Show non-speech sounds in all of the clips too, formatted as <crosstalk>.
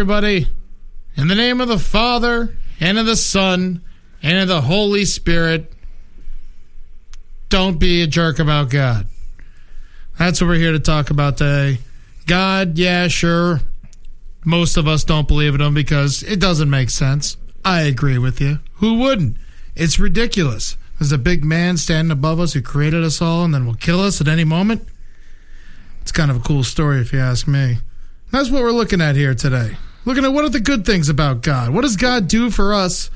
Everybody, in the name of the Father, and of the Son, and of the Holy Spirit, don't be a jerk about God. That's what we're here to talk about today. God, yeah, sure. Most of us don't believe in him because it doesn't make sense. I agree with you. Who wouldn't? It's ridiculous. There's a big man standing above us who created us all and then will kill us at any moment. It's kind of a cool story if you ask me. That's what we're looking at here today. Looking at what are the good things about God? What does God do for us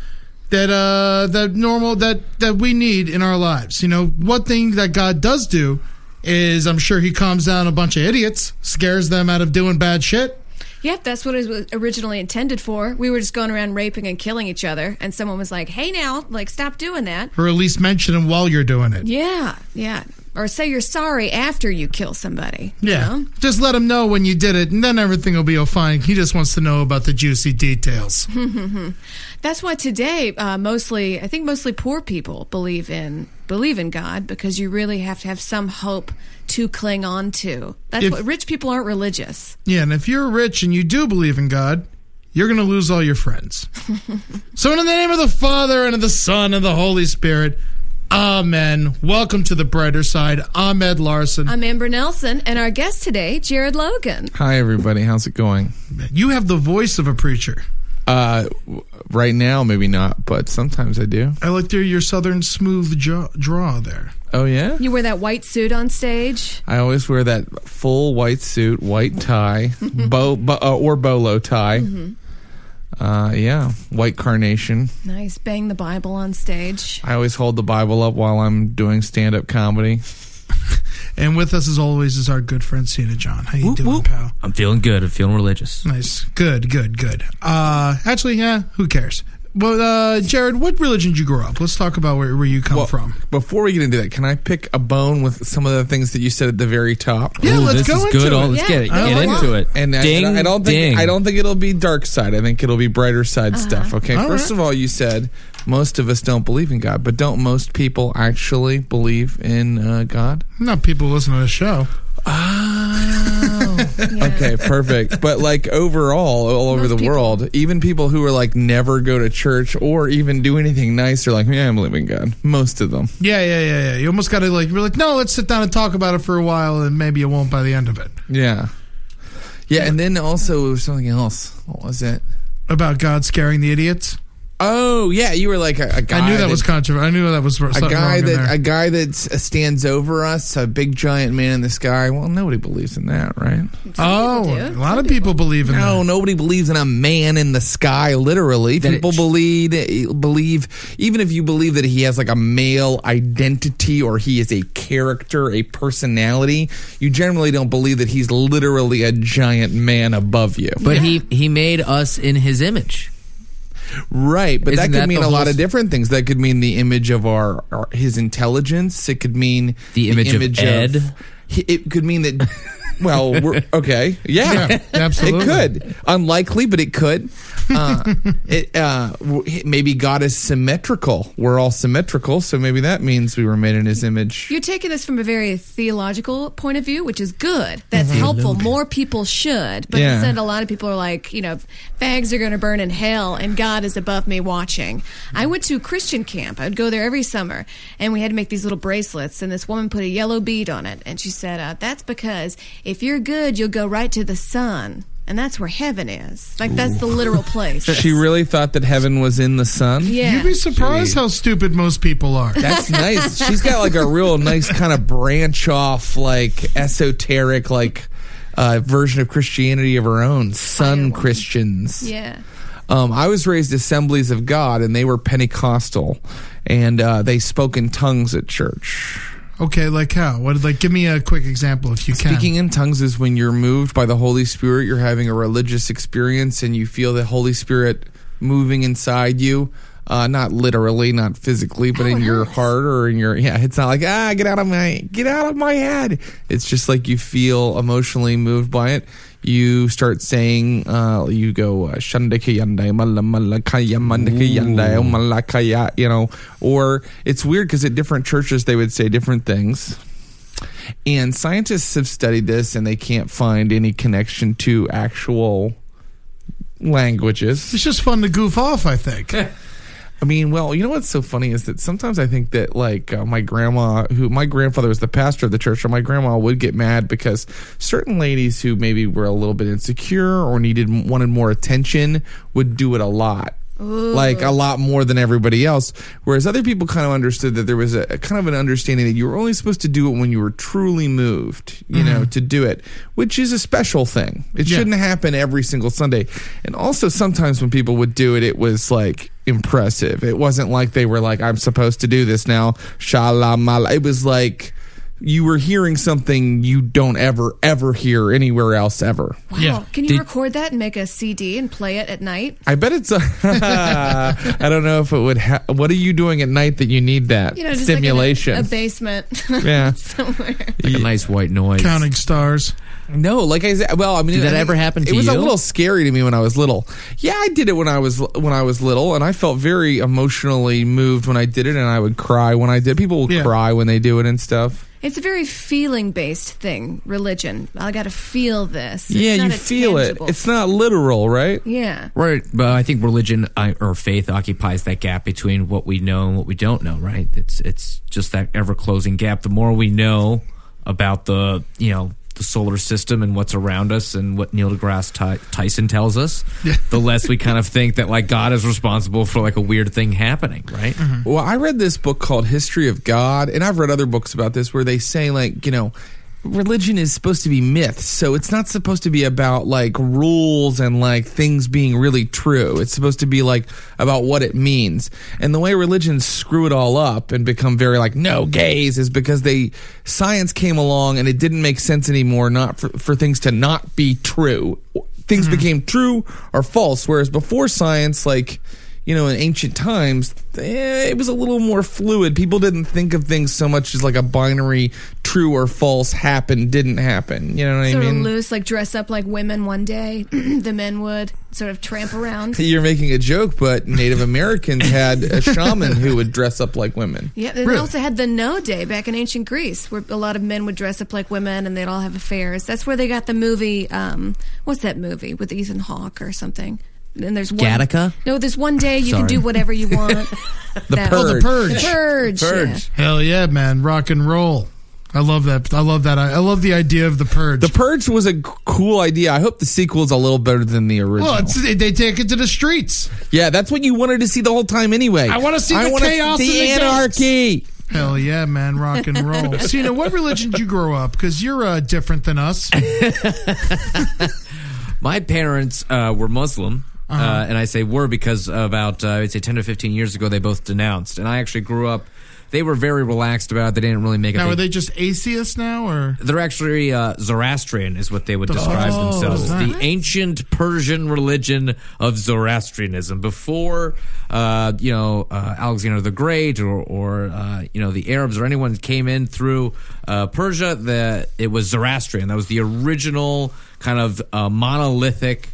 that uh that normal that that we need in our lives? You know, one thing that God does do is I'm sure he calms down a bunch of idiots, scares them out of doing bad shit. Yep, that's what it was originally intended for. We were just going around raping and killing each other, and someone was like, "Hey, now, like, stop doing that." Or at least mention him while you're doing it. Yeah, yeah. Or say you're sorry after you kill somebody. you Yeah. know? Just let him know when you did it, and then everything will be all fine. He just wants to know about the juicy details. <laughs> That's why today, uh, mostly, I think mostly poor people believe in believe in God because you really have to have some hope to cling on to. That's If- what rich people aren't religious. Yeah, and if you're rich and you do believe in God, you're going to lose all your friends. <laughs> so, in the name of the Father, and of the Son, and of the Holy Spirit, Amen. Welcome to the brighter side. I'm Ed Larson. I'm Amber Nelson, and our guest today, Jared Logan. Hi, everybody. How's it going? you have the voice of a preacher. Uh, right now, maybe not, but sometimes I do. I like your, your southern smooth jaw, draw there. Oh, yeah? You wear that white suit on stage. I always wear that full white suit, white tie, <laughs> bow, bo- uh, or bolo tie. Uh, yeah, white carnation. Nice. Bang the Bible on stage. I always hold the Bible up while I'm doing stand up comedy. <laughs> And with us, as always, is our good friend Cena John. How you Whoop, doing, whoop. pal? I'm feeling good. I'm feeling religious. Nice. Good, good, good. Uh, actually, yeah, who cares? Well, uh, Jared, what religion did you grow up? Let's talk about where, where you come Well, from. Before we get into that, can I pick a bone with some of the things that you said at the very top? Yeah, Ooh, let's this go is into good. it. Oh, let's Yeah, get it. Get into it. And I- ding, I, don't ding. think I don't think it'll be dark side. I think it'll be brighter side stuff. Okay. All First right. of all, you said most of us don't believe in God, but don't most people actually believe in uh, God? Not people listening to the show. Oh. Okay, perfect. But like overall, all over Most the people. world, even people who are like never go to church or even do anything nice are like, yeah, I'm believing God. Most of them. Yeah, yeah, yeah, yeah. You almost got to like, you're like, no, let's sit down and talk about it for a while, and maybe you won't by the end of it. Yeah. Yeah, and then also it was something else. What was it? About God scaring the idiots. Oh yeah, you were like a, a guy. I knew that, was controversial. I knew that was a guy that a guy that stands over us, a big giant man in the sky. Well, nobody believes in that, right? oh, a lot Some of people believe in No, that. nobody believes in a man in the sky. Literally, That people it- believe believe even if you believe that he has like a male identity or he is a character, a personality. You generally don't believe that he's literally a giant man above you, But he he made us in his image. Right? But Isn't that could that mean a lot of different things. That could mean the image of our, our his intelligence. It could mean The image of Ed. he- it could mean that. Well, we're, okay, yeah, Yeah, <laughs> absolutely. It could. Unlikely, but it could. Uh, <laughs> it uh, maybe God is symmetrical. We're all symmetrical, so maybe that means we were made in His image. You're taking this from a very theological point of view, which is good. That's helpful. More people should. But Yeah. instead, a lot of people are like, you know, fags are going to burn in hell and God is above me watching. I went to Christian camp. I would go there every summer and we had to make these little bracelets. And this woman put a yellow bead on it. And she said, uh, That's because if you're good, you'll go right to the sun. And that's where heaven is. Like, that's the literal place. She really thought that heaven was in the sun. yeah. You'd be surprised how stupid most people are. That's <laughs> nice. She's got like a real nice kind of branch off, like esoteric, like uh, version of Christianity of her own. Sun one. Christians. yeah. Um, I was raised Assemblies of God, and they were Pentecostal, and uh, they spoke in tongues at church. Okay, like how? What? Like, give me a quick example if you can. Speaking in tongues is when you're moved by the Holy Spirit, you're having a religious experience, and you feel the Holy Spirit moving inside you. Uh, not literally, not physically, but Oh, in your hurts. heart or in your yeah. It's not like ah, get out of my get out of my head. It's just like you feel emotionally moved by it. You start saying, uh, you go, uh, Shandeke yandai, mala mala kaya, mandeke yandai, mala kaya, you know, or it's weird because at different churches they would say different things. And scientists have studied this and they can't find any connection to actual languages. It's just fun to goof off, I think. <laughs> I mean, well, you know what's so funny is that sometimes I think that like uh, my grandma, who my grandfather was the pastor of the church, or my grandma would get mad because certain ladies who maybe were a little bit insecure or needed wanted more attention would do it a lot. Like a lot more than everybody else. Whereas other people kind of understood that there was a, a kind of an understanding that you were only supposed to do it when you were truly moved, you know, mm-hmm. to do it, which is a special thing. It Yeah. shouldn't happen every single Sunday. And also sometimes when people would do it, it was like impressive. It wasn't like they were like, I'm supposed to do this now. Shalamala. It was like you were hearing something you don't ever, ever hear anywhere else ever. Wow. Yeah. Can you Did- record that and make a CD and play it at night? I bet it's. A, <laughs> I don't know if it would. Ha- what are you doing at night that you need that You know, just stimulation? like a, a basement <laughs> yeah. somewhere. Like a nice white noise. Counting stars. No, like I said, well, I mean, Did that I mean, ever happen It to was a little scary to me when I was little. Yeah, I did it when I was when I was little, and I felt very emotionally moved when I did it, and I would cry when I did. People will Yeah. cry when they do it and stuff. It's a very feeling based thing, religion. I got to feel this. It's yeah, not you a feel tangible- it. It's not literal, right? yeah. Right, but I think religion uh, or faith occupies that gap between what we know and what we don't know. Right? It's it's just that ever closing gap. The more we know about the you know the solar system and what's around us and what Neil deGrasse Tyson tells us, <laughs> the less we kind of think that like God is responsible for like a weird thing happening. Right? Mm-hmm. Well, I read this book called History of God, and I've read other books about this where they say, like, you know, religion is supposed to be myths, so it's not supposed to be about like rules and like things being really true. It's supposed to be like about what it means. And the way religions screw it all up and become very like no gays is because they science came along and it didn't make sense anymore not for, for things to not be true. Things mm-hmm. became true or false, whereas before science, like you know, in ancient times, eh, it was a little more fluid. People didn't think of things so much as like a binary true or false, happened, didn't happen. You know what Sort I mean? Sort of loose, like dress up like women one day. <clears throat> the men would sort of tramp around. <laughs> You're making a joke, but Native Americans had a shaman who would dress up like women. Yeah, they Really? also had the No Day back in ancient Greece, where a lot of men would dress up like women and they'd all have affairs. That's where they got the movie. Um, what's that movie with Ethan Hawke or something? And there's one, Gattaca? No, there's one day you Sorry. can do whatever you <laughs> want. The That- Purge. Oh, the Purge. The Purge. Purge. Hell yeah, man. Rock and roll. I love that. I love that. I love the idea of the purge. The Purge was a c- cool idea. I hope the sequel is a little better than the original. well, it's, they, they take it to the streets. yeah, that's what you wanted to see the whole time anyway. I wanna see the wanna chaos the and the anarchy. Hell yeah, man. Rock and roll. <laughs> Cena, what religion did you grow up? Because you're uh, different than us. <laughs> My parents uh, were Muslim. Uh-huh. Uh, and I say were because about uh, I'd say ten to fifteen years ago they both denounced, and I actually grew up. They were very relaxed about it. They didn't really make a Now, big are they just atheists now, or They're actually uh, Zoroastrian, is what they would describe Oh, themselves. nice. The ancient Persian religion of Zoroastrianism. Before, uh, you know, uh, Alexander the Great or, or uh, you know, the Arabs or anyone came in through uh, Persia, the, it was Zoroastrian. That was the original kind of uh, monolithic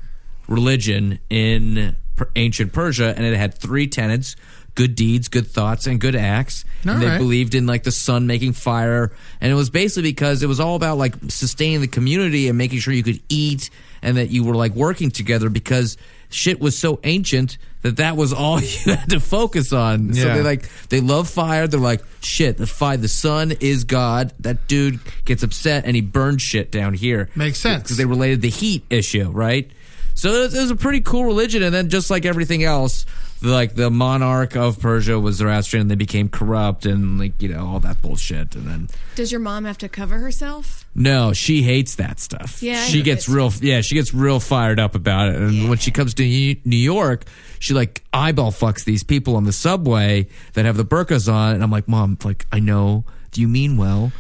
religion in ancient Persia, and it had three tenets. Good deeds, good thoughts, and good acts. All and they right. believed in like the sun making fire, and it was basically because it was all about like sustaining the community and making sure you could eat and that you were like working together because shit was so ancient that that was all <laughs> you had to focus on. So they like they love fire. They're like shit. The fire, the sun is God. That dude gets upset and he burns shit down here. Makes sense. because they related the heat issue, right? So it was, it was a pretty cool religion, and then just like everything else, like the monarch of Persia was Zoroastrian, and they became corrupt, and like you know all that bullshit, and then Does your mom have to cover herself? no, she hates that stuff. Yeah, she gets it. real. Yeah, she gets real fired up about it, and when she comes to New New York, she like eyeball fucks these people on the subway that have the burqas on, and I'm like, mom, like I know, do you mean well?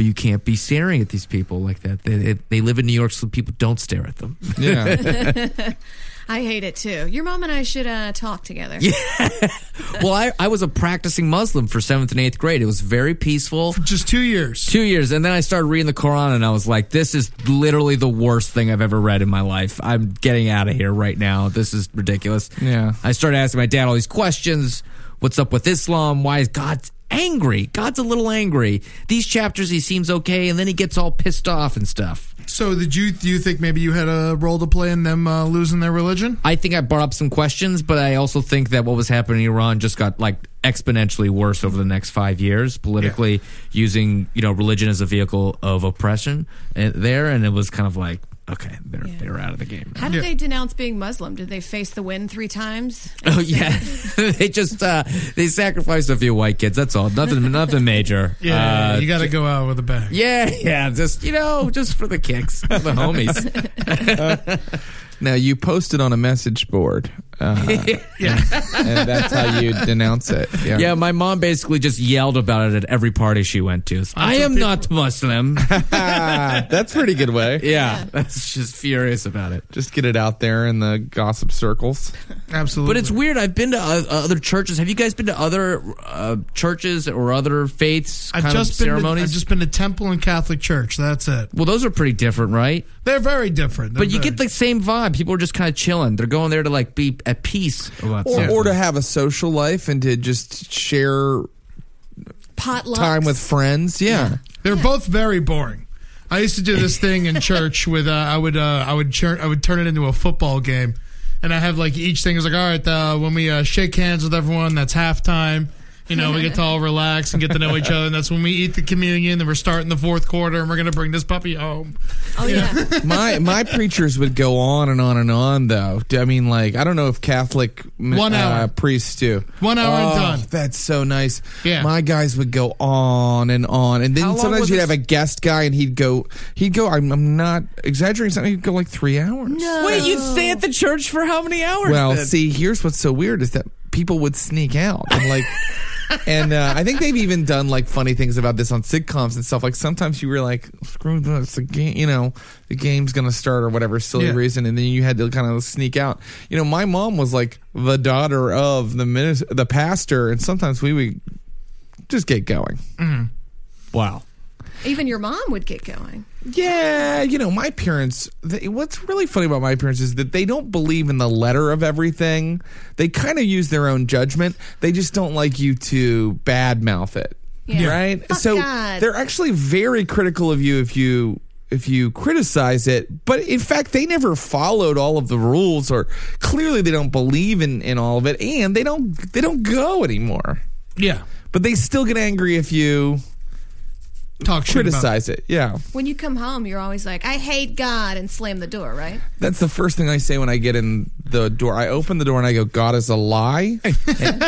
But you can't be staring at these people like that. They, they, they live in New York, so people don't stare at them. Yeah. <laughs> I hate it too. Your mom and I should uh, talk together. Yeah. <laughs> well, I, I was a practicing Muslim for seventh and eighth grade. It was very peaceful. Just two years. Two years, and then I started reading the Quran, and I was like, "This is literally the worst thing I've ever read in my life. I'm getting out of here right now. This is ridiculous." Yeah. I started asking my dad all these questions. What's up with Islam? Why is God angry? God's a little angry. These chapters, he seems okay, and then he gets all pissed off and stuff. So, did you do you think maybe you had a role to play in them uh, losing their religion? I think I brought up some questions, but I also think that what was happening in Iran just got like exponentially worse over the next five years politically, using you know religion as a vehicle of oppression uh, there, and it was kind of like okay, they're Yeah. they're out of the game. now. How did Yeah. they denounce being Muslim? Did they face the wind three times? Oh yeah, <laughs> they just uh, they sacrificed a few white kids. That's all. Nothing, nothing major. <laughs> Yeah, Uh, you got to go out with a bang. Yeah, yeah, just you know, just for the kicks, for the homies. <laughs> Now you posted on a message board, uh, Yeah. and that's how you denounce it. Yeah. Yeah, my mom basically just yelled about it at every party she went to. I am not Muslim. <laughs> That's a pretty good way. yeah, that's just furious about it. Just get it out there in the gossip circles. Absolutely. But it's weird. I've been to uh, other churches. Have you guys been to other uh, churches or other faiths I've just of been. To, ceremonies? I've just been to temple and Catholic church. That's it. well, those are pretty different, right? They're very different. They're But you very- get the same vibe. People are just kind of chilling. They're going there to like be at peace about Or, or to have a social life and to just share Potlucks. time with friends. Yeah. They're both very boring. I used to do this <laughs> thing in church with uh, I would uh, I would turn I would turn it into a football game, and I have like each thing is like all right uh, when we uh, shake hands with everyone that's halftime. You know, we get to all relax and get to know each other. And that's when we eat the communion. Then we're starting the fourth quarter, and we're gonna bring this puppy home. Oh yeah. <laughs> my my preachers would go on and on and on though. I mean, like I don't know if Catholic One uh, hour. priests do. One hour and Oh, done. That's so nice. Yeah. my guys would go on and on, and then sometimes you'd this- have a guest guy, and he'd go. He'd go. I'm, I'm not exaggerating. Something. He'd go like three hours. No. Wait, you'd stay at the church for how many hours? Well, then? see, here's what's so weird is that people would sneak out and like. And uh, I think they've even done like funny things about this on sitcoms and stuff. Like sometimes you were like, "Screw this, the game," you know, the game's gonna start or whatever silly Yeah. reason, and then you had to kind of sneak out. You know, my mom was like the daughter of the minis- the pastor, and sometimes we would just get going. wow. Even your mom would get going. Yeah, you know, my parents. They, what's really funny about my parents is that they don't believe in the letter of everything. They kind of use their own judgment. They just don't like you to badmouth it, Yeah. right? Fuck so God. they're actually very critical of you if you if you criticize it. But in fact, they never followed all of the rules, or clearly they don't believe in in all of it, and they don't they don't go anymore. Yeah, But they still get angry if you talk shit about criticize it. Yeah. When you come home, you're always like, "I hate God," and slam the door, right? That's the first thing I say when I get in the door. I open the door and I go, God is a lie, and,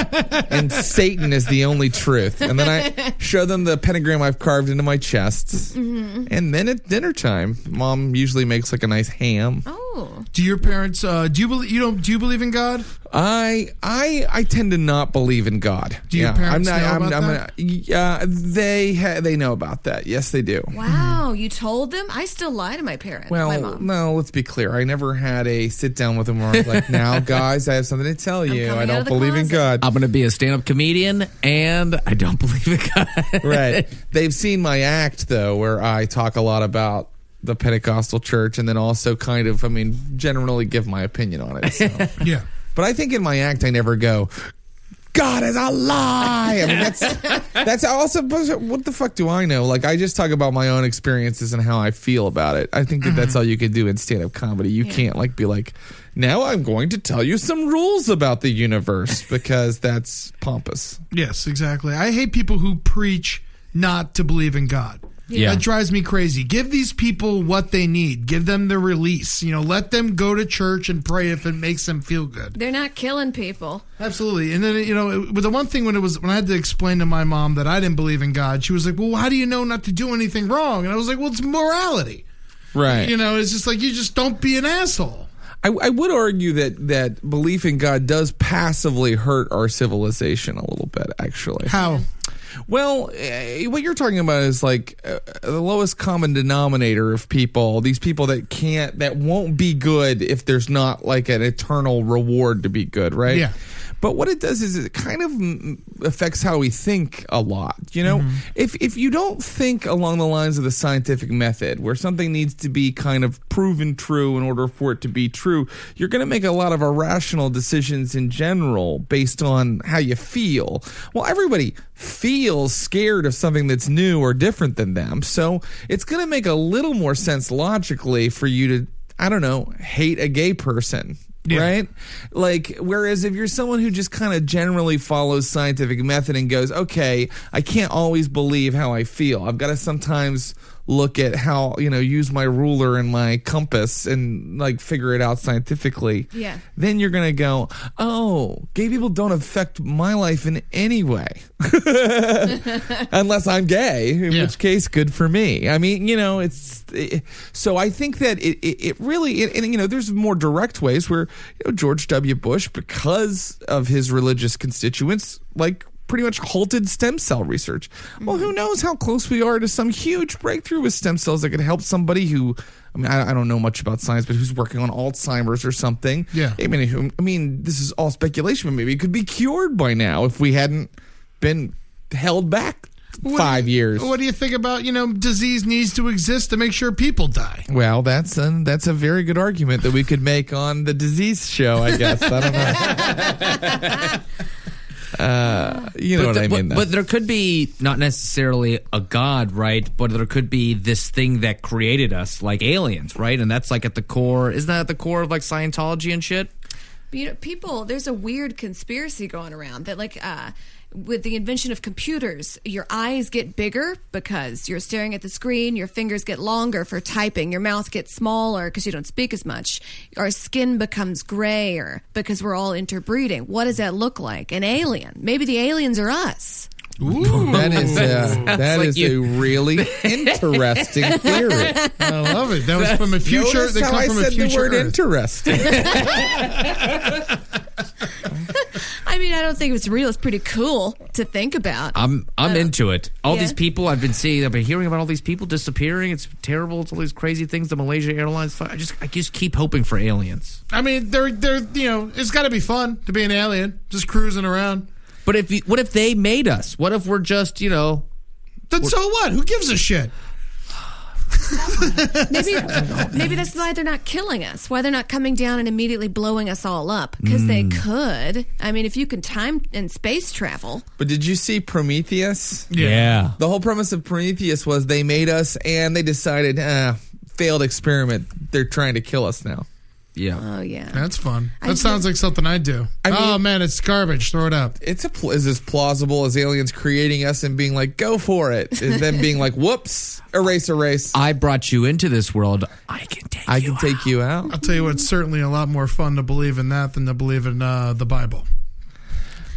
and Satan is the only truth. And then I show them the pentagram I've carved into my chest. And then at dinner time, mom usually makes like a nice ham. Oh, Do your parents? Uh, do you believe? You don't? Do you believe in God? I I I tend to not believe in God. Do your parents know I'm, about I'm that? yeah, they ha- they know about that. Yes, they do. wow! You told them? I still lie to my parents. my Well, mom. no, let's be clear. I never had a sit down with them where I was like, now, <laughs> guys, I have something to tell you. I don't of the believe in closet." God. I'm going to be a stand-up comedian, and I don't <laughs> believe in God. right. They've seen my act though, where I talk a lot about the Pentecostal church, and then also kind of, I mean, generally give my opinion on it. So. <laughs> Yeah. But I think in my act, I never go. God is a lie. I mean, that's <laughs> that's also. What the fuck do I know? Like, I just talk about my own experiences and how I feel about it. I think that that's mm-hmm. all you can do in stand up comedy. You can't like be like, now I'm going to tell you some rules about the universe <laughs> because that's pompous. Yes, exactly. I hate people who preach not to believe in God. Yeah. That drives me crazy. Give these people what they need. Give them the release. You know, let them go to church and pray if it makes them feel good. They're not killing people. Absolutely. And then you know, it, but the one thing when it was when I had to explain to my mom that I didn't believe in God, she was like, "Well, how do you know not to do anything wrong?" And I was like, "Well, it's morality." Right. You know, it's just like you just don't be an asshole. I, I would argue that that belief in God does passively hurt our civilization a little bit, actually. How? Well, eh, what you're talking about is like uh, the lowest common denominator of people. These people that can't, that won't be good if there's not like an eternal reward to be good, right? Yeah. But what it does is it kind of affects how we think a lot. You know, mm-hmm. if if you don't think along the lines of the scientific method, where something needs to be kind of proven true in order for it to be true, you're going to make a lot of irrational decisions in general based on how you feel. Well, everybody feels scared of something that's new or different than them, so it's going to make a little more sense logically for you to. I don't know, hate a gay person Yeah. right? Like, whereas if you're someone who just kind of generally follows scientific method and goes, okay, I can't always believe how I feel. I've got to sometimes look at how, you know, use my ruler and my compass and like figure it out scientifically. Yeah. Then you're going to go, oh, gay people don't affect my life in any way. <laughs> Unless I'm gay, in Yeah. which case, good for me. I mean, you know, it's it, so I think that it, it, it really, and, you know, there's more direct ways where you know George W. Bush, because of his religious constituents, like pretty much halted stem cell research. Well, who mm-hmm. knows how close we are to some huge breakthrough with stem cells that could help somebody who. I mean, I, I don't know much about science, but who's working on Alzheimer's or something? Yeah. I mean, who, I mean, this is all speculation, but maybe it could be cured by now if we hadn't been held back What- five years. What do you think about you know disease needs to exist to make sure people die? Well, that's a, that's a very good argument that we could make on the disease show. I guess I don't know. <laughs> uh, you know but, what the- I mean? but, but there could be not necessarily a god, right? But there could be this thing that created us, like aliens, right? And that's like at the core. Isn't that at the core of like Scientology and shit? But, you know, people, there's a weird conspiracy going around that, like, uh, with the invention of computers, your eyes get bigger because you're staring at the screen, your fingers get longer for typing, your mouth gets smaller because you don't speak as much, our skin becomes grayer because we're all interbreeding. What does that look like? An alien. Maybe the aliens are us. that is uh, that like is you- a really <laughs> interesting theory. I love it. That was from a future. Notice They how come I from a said the future. word Earth. interesting. <laughs> I mean, I don't think it's real. It's pretty cool to think about. I'm I'm uh, into it. All Yeah. these people I've been seeing, I've been hearing about all these people disappearing. It's terrible. It's all these crazy things. The Malaysia Airlines. I just I just keep hoping for aliens. I mean, they're they're you know, it's got to be fun to be an alien, just cruising around. But if you, what if they made us? What if we're just you know? Then so what? Who gives a shit? Maybe, maybe that's why they're not killing us. Why they're not coming down and immediately blowing us all up? Because they could. I mean, if you can time and space travel, but did you see Prometheus? Yeah. The whole premise of Prometheus was they made us and they decided, uh, failed experiment. They're trying to kill us now. Yeah. oh yeah, That's fun. That I sounds do- like something I'd do. I oh man, it's garbage. Throw it out. It's a pl- is as plausible as aliens creating us and being like, "Go for it," <laughs> and then being like, "Whoops, erase, erase." I brought you into this world. I can take I you can take you out. I'll tell you what. It's certainly a lot more fun to believe in that than to believe in uh, the Bible.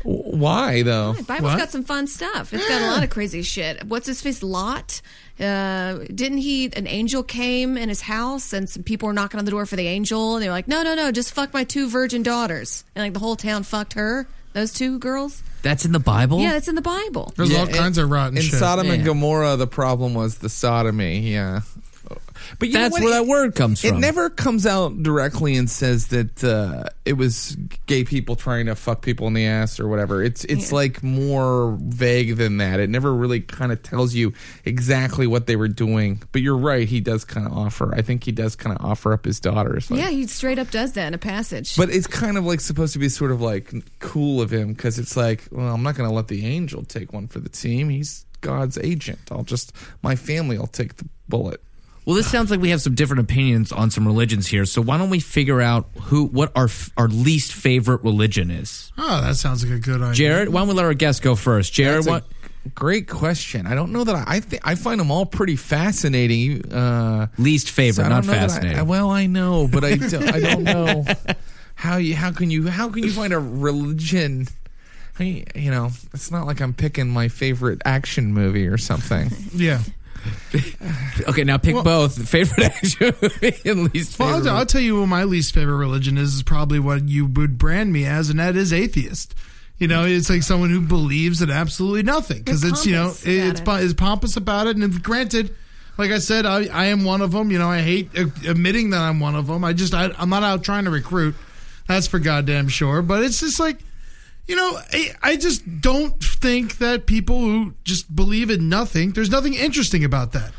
Why though? the Bible's What? got some fun stuff. It's got a lot of <gasps> crazy shit. What's his face? Lot. Uh, didn't he? An angel came in his house, and some people were knocking on the door for the angel, and they were like, "No, no, no, just fuck my two virgin daughters," and like the whole town fucked her. Those two girls. That's in the Bible. Yeah, that's in the Bible. There's all kinds in- of rotten shit. In shit. Sodom and Gomorrah, the problem was the sodomy. Yeah, but you That's what? where It- that word comes from. It never comes out directly and says that uh, it was gay people trying to fuck people in the ass or whatever. It's it's Yeah. like more vague than that. It never really kind of tells you exactly what they were doing. But you're right. He does kind of offer. I think he does kind of offer up his daughters. Like, Yeah, he straight up does that in a passage. But it's kind of like supposed to be sort of like cool of him because it's like, well, I'm not going to let the angel take one for the team. He's God's agent. I'll just my family I'll take the bullet. Well, this sounds like we have some different opinions on some religions here. So why don't we figure out who what our our least favorite religion is? Oh, that sounds like a good idea. Jared, why don't we let our guest go first? Jared, That's a what great question. I don't know that I I, think I find them all pretty fascinating. Uh, least favorite, I not don't know that I- fascinating. I, well, I know, but I <laughs> don't, I don't know how you how can you how can you find a religion. I, you know, it's not like I'm picking my favorite action movie or something. Yeah. Okay, now pick Well- both <laughs> favorite action movie and least Well, favorite. I'll, I'll tell you what my least favorite religion is. Is probably what you would brand me as, and that is atheist. You know, it's like someone who believes in absolutely nothing because They're it's you know pompous about it's is pompous about it. And granted, like I said, I, I am one of them. You know, I hate admitting that I'm one of them. I just I, I'm not out trying to recruit. That's for goddamn sure. But it's just like. You know, I, I just don't think that people who just believe in nothing, there's nothing interesting about that.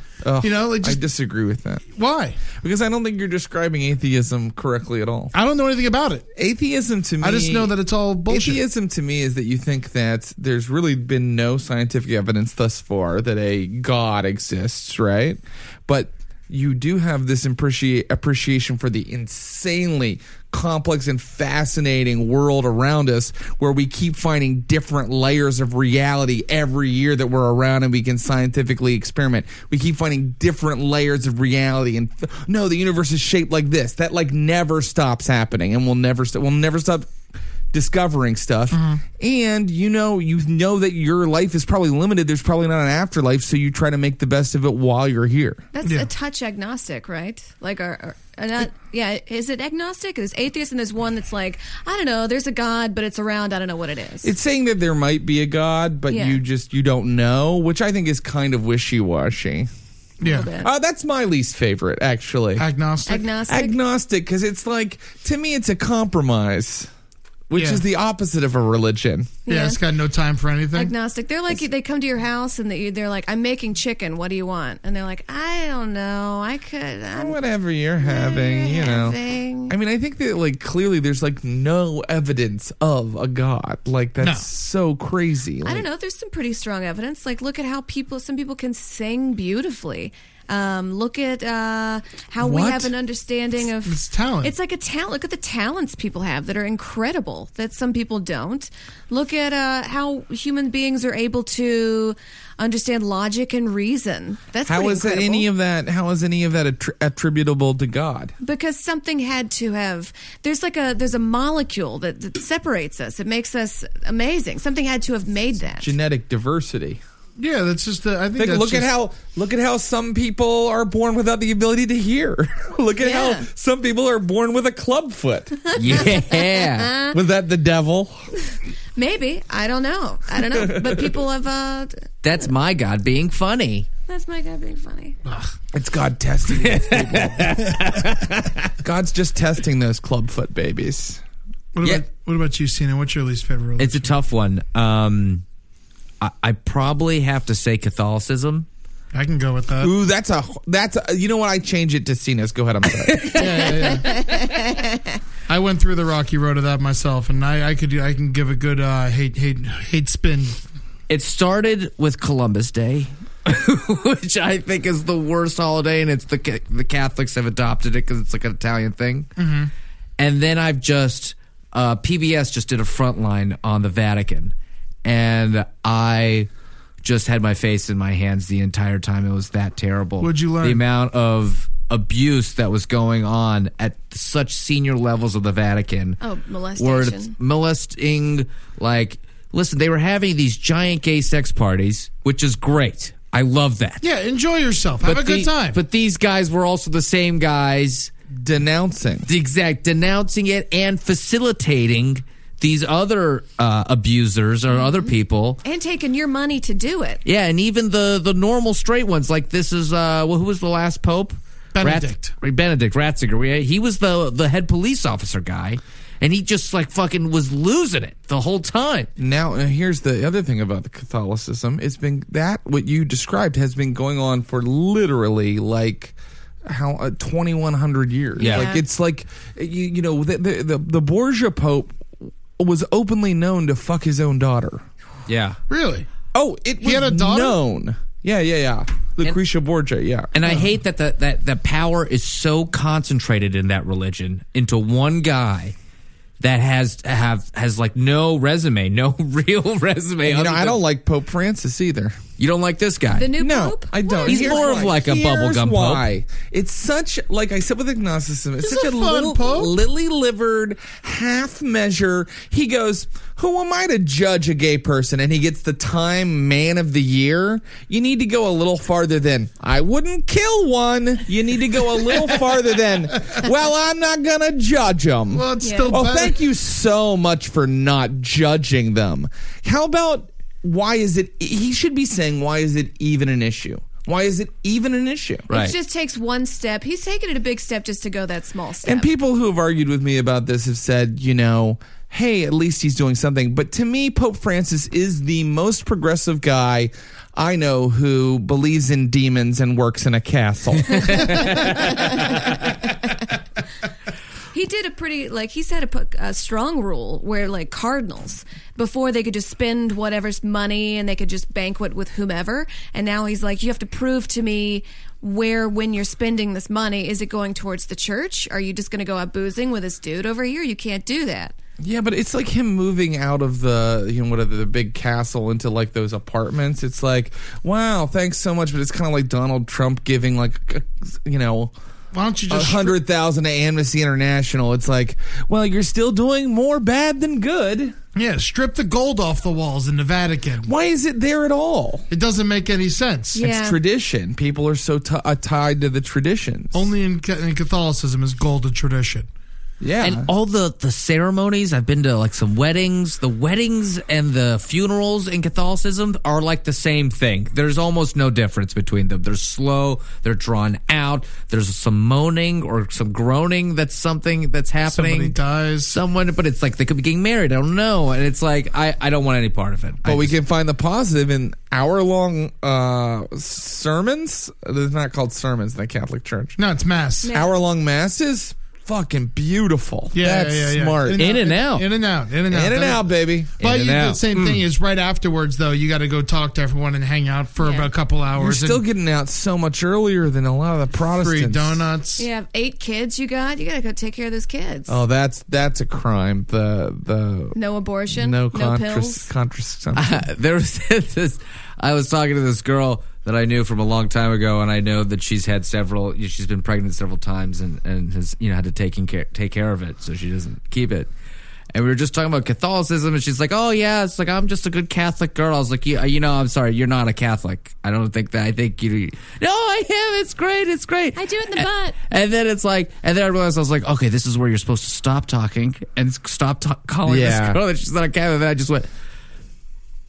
You know, like I disagree with that why? because I don't think you're describing atheism correctly at all. I don't know anything about it. Atheism to me, I just know that it's all bullshit. Atheism to me is that you think that there's really been no scientific evidence thus far that a God exists, right? But you do have this appreciation for the insanely complex and fascinating world around us where we keep finding different layers of reality every year that we're around and we can scientifically experiment. We keep finding different layers of reality and no, the universe is shaped like this. That like never stops happening and will never st- will never stop discovering stuff and you know you know that your life is probably limited there's probably not an afterlife so you try to make the best of it while you're here That's Yeah. a touch agnostic, right? Like, our, our uh, not, yeah, is it agnostic? There's atheist, and there's one that's like, I don't know, there's a God, but it's around, I don't know what it is. it's saying that there might be a god but Yeah. you just you don't know which i think is kind of wishy-washy Yeah. uh, that's my least favorite actually Agnostic. agnostic. agnostic because it's like to me it's a compromise which Yeah. is the opposite of a religion yeah, Yeah. it's got no time for anything. agnostic. They're like they come to your house and they, they're like, "I'm making chicken. What do you want?" And they're like, "I don't know. I could. I'm whatever you're having you know having." I mean, I think that like clearly there's like no evidence of a god. Like that's No. so crazy. I don't know. There's some pretty strong evidence. Like, look at how people. Some people can sing beautifully. Um, look at uh, how we have an understanding of It's talent. It's like a talent. Look at the talents people have that are incredible that some people don't. Look at uh, how human beings are able to understand logic and reason. That's How is incredible. any of that? How is any of that attri- attributable to God? because something had to have there's like a there's a molecule that, that separates us it makes us amazing something had to have made that Genetic diversity. Yeah, that's just. Uh, I think. Think, that's look at how look at how some people are born without the ability to hear. <laughs> look at Yeah. how some people are born with a club foot. <laughs> Yeah. <laughs> Was that the devil? maybe i don't know i don't know but people have uh That's my God being funny. that's my God being funny It's God testing those people. God's just testing those club foot babies. What Yeah. about what about you, Cena? What's your least favorite religion? It's a tough one. Um, I, I probably have to say Catholicism. I can go with that. Ooh, that's a that's a, you know what? I change it to Cena's. Go ahead. I'm sorry. <laughs> yeah, yeah, yeah. I went through the rocky road of that myself, and I, I could I can give a good uh, hate hate hate spin. It started with Columbus Day, <laughs> which I think is the worst holiday, and it's the the Catholics have adopted it because it's like an Italian thing. And then I've just uh, PBS just did a frontline on the Vatican, and I just had my face in my hands the entire time. It was that terrible. What'd you learn? The amount of abuse that was going on at such senior levels of the Vatican. Oh, Where it's molestation. molesting, like, listen, they were having these giant gay sex parties, which is great. I love that. Yeah, enjoy yourself. Have a good the- time. But these guys were also the same guys, Denouncing. the exact denouncing it and facilitating these other uh, abusers or other Mm-hmm. people. and taking your money to do it Yeah, and even the the normal straight ones, like this is uh, well, who was the last pope? Benedict. Rat- Benedict Ratzinger. He was the the head police officer guy, and he just like fucking was losing it the whole time. Now, uh, here's the other thing about the Catholicism. It's been that what you described has been going on for literally like how uh, 2100 years. Yeah. Like it's like you, you know the, the the the Borgia Pope was openly known to fuck his own daughter. Yeah. really? Oh, it was He had a daughter? known. Yeah, yeah, yeah. Lucretia Borgia, yeah. And I hate that the, that the power is so concentrated in that religion into one guy that has have has like no resume, no <laughs> real resume. you know, other I than- don't like Pope Francis either. You don't like this guy? The new No, pope? I don't. He's Here's more of like a Here's bubblegum pope. why. It's such like I said with agnosticism. It's He's such a a, little pope. lily-livered half measure. He goes, "Who am I to judge a gay person?" And he gets the Time Man of the Year. You need to go a little farther than I wouldn't kill one. You need to go a little <laughs> farther than. Well, I'm not gonna judge them. Well, it's Yeah. still Oh, better. thank you so much for not judging them. How about why is it? He should be saying, why is it even an issue? Why is it even an issue? Right. It just takes one step. He's taken it a big step just to go that small step. And people who have argued with me about this have said, you know, hey, at least he's doing something. But to me, Pope Francis is the most progressive guy I know who believes in demons and works in a castle. <laughs> <laughs> He did a pretty like he set a, a strong rule where like cardinals before they could just spend whatever's money and they could just banquet with whomever, and now he's like, you have to prove to me where when you're spending this money is it going towards the church? Are you just going to go out boozing with this dude over here? You can't do that. Yeah, but it's like him moving out of the you know whatever the big castle into like those apartments. It's like, wow, thanks so much, but it's kind of like Donald Trump giving like you know Why don't you a just hundred thousand to Amnesty International. It's like, well, you're still doing more bad than good. yeah strip the gold off the walls in the Vatican? Why is it there at all? It doesn't make any sense. Yeah. It's tradition. People are so t- uh, tied to the traditions. Only in, Ca- in Catholicism is gold a tradition. Yeah. And all the the ceremonies, I've been to like some weddings. The weddings and the funerals in Catholicism are like the same thing. There's almost no difference between them. They're slow, they're drawn out. There's some moaning or some groaning that's something that's happening. Somebody dies. Someone, but it's like they could be getting married. I don't know, and it's like I, I don't want any part of it. I but we just- can find the positive in hour long uh, sermons. They're not called sermons in the Catholic Church. No, it's mass. Yeah. Hour long masses, fucking beautiful. Yeah, That's yeah, yeah, yeah. smart. In and out. In and out. In and out. In and out, baby. But you, and the out. same thing mm. is right afterwards, though. You got to go talk to everyone and hang out for Yeah. a couple hours. You're still getting out so much earlier than a lot of the Protestants. free donuts. You have eight kids. You got. You got to go take care of those kids. Oh, that's that's a crime. The the No abortion. no No, contras- pills. contraception. <laughs> there was this. I was talking to this girl that I knew from a long time ago, and I know that she's had several. She's been pregnant several times, and, and has you know had to take in care, take care of it, so she doesn't keep it. And we were just talking about Catholicism, and she's like, "Oh yeah, it's like I'm just a good Catholic girl." I was like, "You, you know, I'm sorry, you're not a Catholic. I don't think that. I think you. No, I am. It's great. It's great. I do it in the And- butt. And then it's like, and then I realized I was like, okay, this is where you're supposed to stop talking and stop ta- calling Yeah. this girl that she's not a Catholic. And then I just went.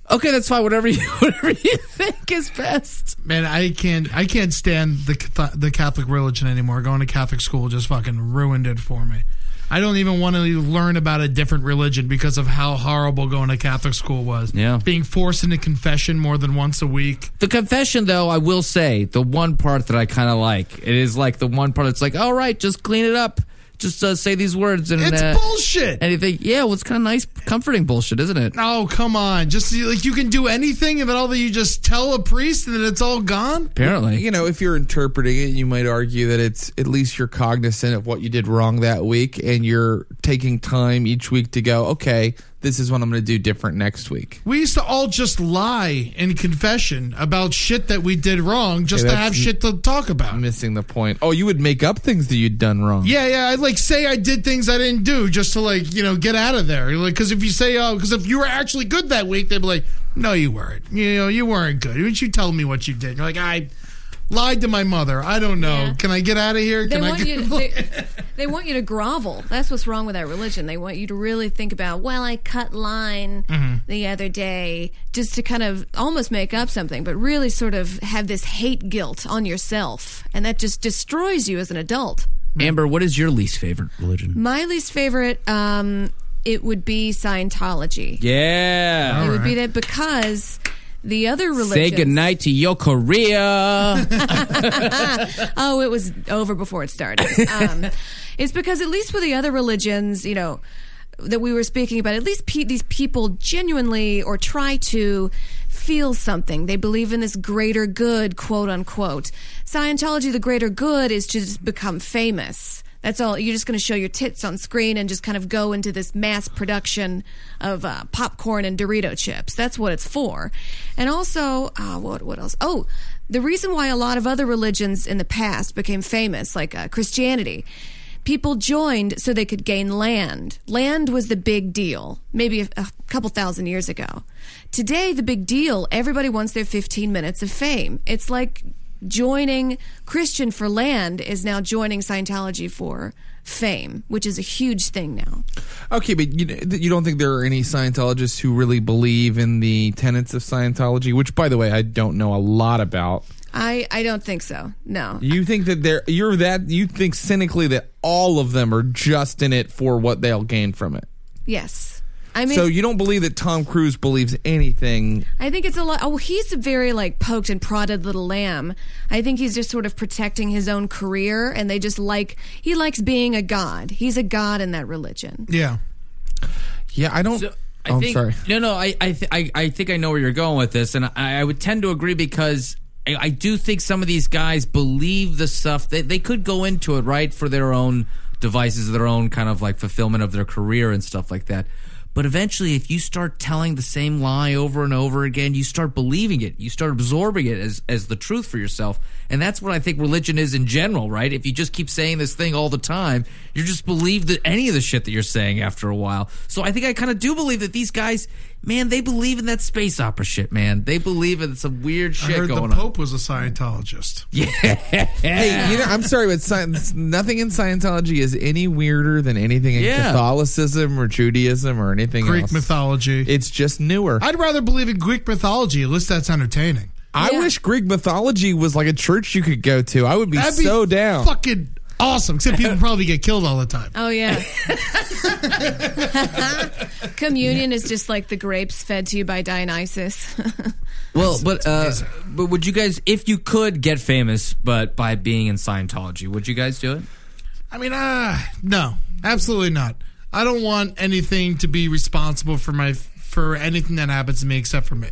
Okay, that's fine. Whatever you <laughs> whatever you think is best. Man, I can't. I can't stand the the Catholic religion anymore. Going to Catholic school just fucking ruined it for me. I don't even want to learn about a different religion because of how horrible going to Catholic school was. Yeah. being forced into confession more than once a week. The confession, though, I will say the one part that I kind of like. It is like the one part that's like, all right, just clean it up. Just uh, say these words and It's uh, bullshit. And you think, yeah, well, it's kind of nice, comforting bullshit, isn't it? Oh come on! Just like you can do anything, and then all that you just tell a priest, and then it's all gone. Apparently, you know, if you're interpreting it, you might argue that it's at least you're cognizant of what you did wrong that week, and you're taking time each week to go, okay, this is what I'm going to do different next week. We used to all just lie in confession about shit that we did wrong, just Hey, to have shit to talk about. Missing the point. Oh, you would make up things that you'd done wrong. Yeah, yeah. I'd like say I did things I didn't do just to like you know get out of there. Like because if you say oh because if you were actually good that week, they'd be like no you weren't. You know you weren't good. Didn't you tell me what you did? You're like I lied to my mother. I don't know. Yeah. Can I get out of here? They Can I want get you. <laughs> To, they, <laughs> they want you to grovel. That's what's wrong with that religion. They want you to really think about. Well, I cut line Mm-hmm. the other day, just to kind of almost make up something, but really sort of have this hate guilt on yourself, and that just destroys you as an adult. Amber, what is your least favorite religion? My least favorite, um, it would be Scientology. Yeah. it would be that because the other religions. Say goodnight to your Korea. <laughs> oh, it was over before it started. Um, <laughs> it's because at least with the other religions, you know, that we were speaking about, at least pe- these people genuinely or try to feel something. They believe in this greater good, quote unquote. Scientology, the greater good is to just become famous. That's all. You're just going to show your tits on screen and just kind of go into this mass production of uh, popcorn and Dorito chips. That's what it's for. And also, uh, what what else? Oh, the reason why a lot of other religions in the past became famous, like uh, Christianity, people joined so they could gain land. Land was the big deal, maybe a, a couple thousand years ago. Today, the big deal, everybody wants their 15 minutes of fame. It's like joining Christian for land is now joining Scientology for fame, which is a huge thing now. Okay, but you, you don't think there are any Scientologists who really believe in the tenets of Scientology, which, by the way, I don't know a lot about. I, I don't think so. No. You think that they're you're that you think cynically that all of them are just in it for what they'll gain from it. Yes. I mean, so you don't believe that Tom Cruise believes anything. I think it's a lot. Oh, he's a very like poked and prodded little lamb. I think he's just sort of protecting his own career, and they just like he likes being a god. He's a god in that religion. Yeah. Yeah, I don't. So, I oh, I'm think, sorry. No, no, I, I, th- I, I think I know where you're going with this, and I, I would tend to agree because I, I do think some of these guys believe the stuff that they could go into it right for their own devices, their own kind of like fulfillment of their career and stuff like that. But eventually, if you start telling the same lie over and over again, you start believing it. You start absorbing it as, as the truth for yourself. And that's what I think religion is in general, right? If you just keep saying this thing all the time, you just believe that any of the shit that you're saying after a while. So I think I kind of do believe that these guys, man, they believe in that space opera shit, man. They believe in some weird shit I shit heard the going on. Pope was a Scientologist. <laughs> Yeah. Hey, you know, I'm sorry, but sci- nothing in Scientology is any weirder than anything in Yeah. Catholicism or Judaism or anything Greek else. mythology. It's just newer. I'd rather believe in Greek mythology. At least that's entertaining. I Yeah. wish Greek mythology was like a church you could go to. I would be That'd be so down. Fucking awesome. Except people probably get killed all the time. Oh yeah. <laughs> Communion is just like the grapes fed to you by Dionysus. <laughs> Well, but uh, but would you guys, if you could get famous, but by being in Scientology, would you guys do it? I mean, uh, no, absolutely not. I don't want anything to be responsible for my for anything that happens to me except for me.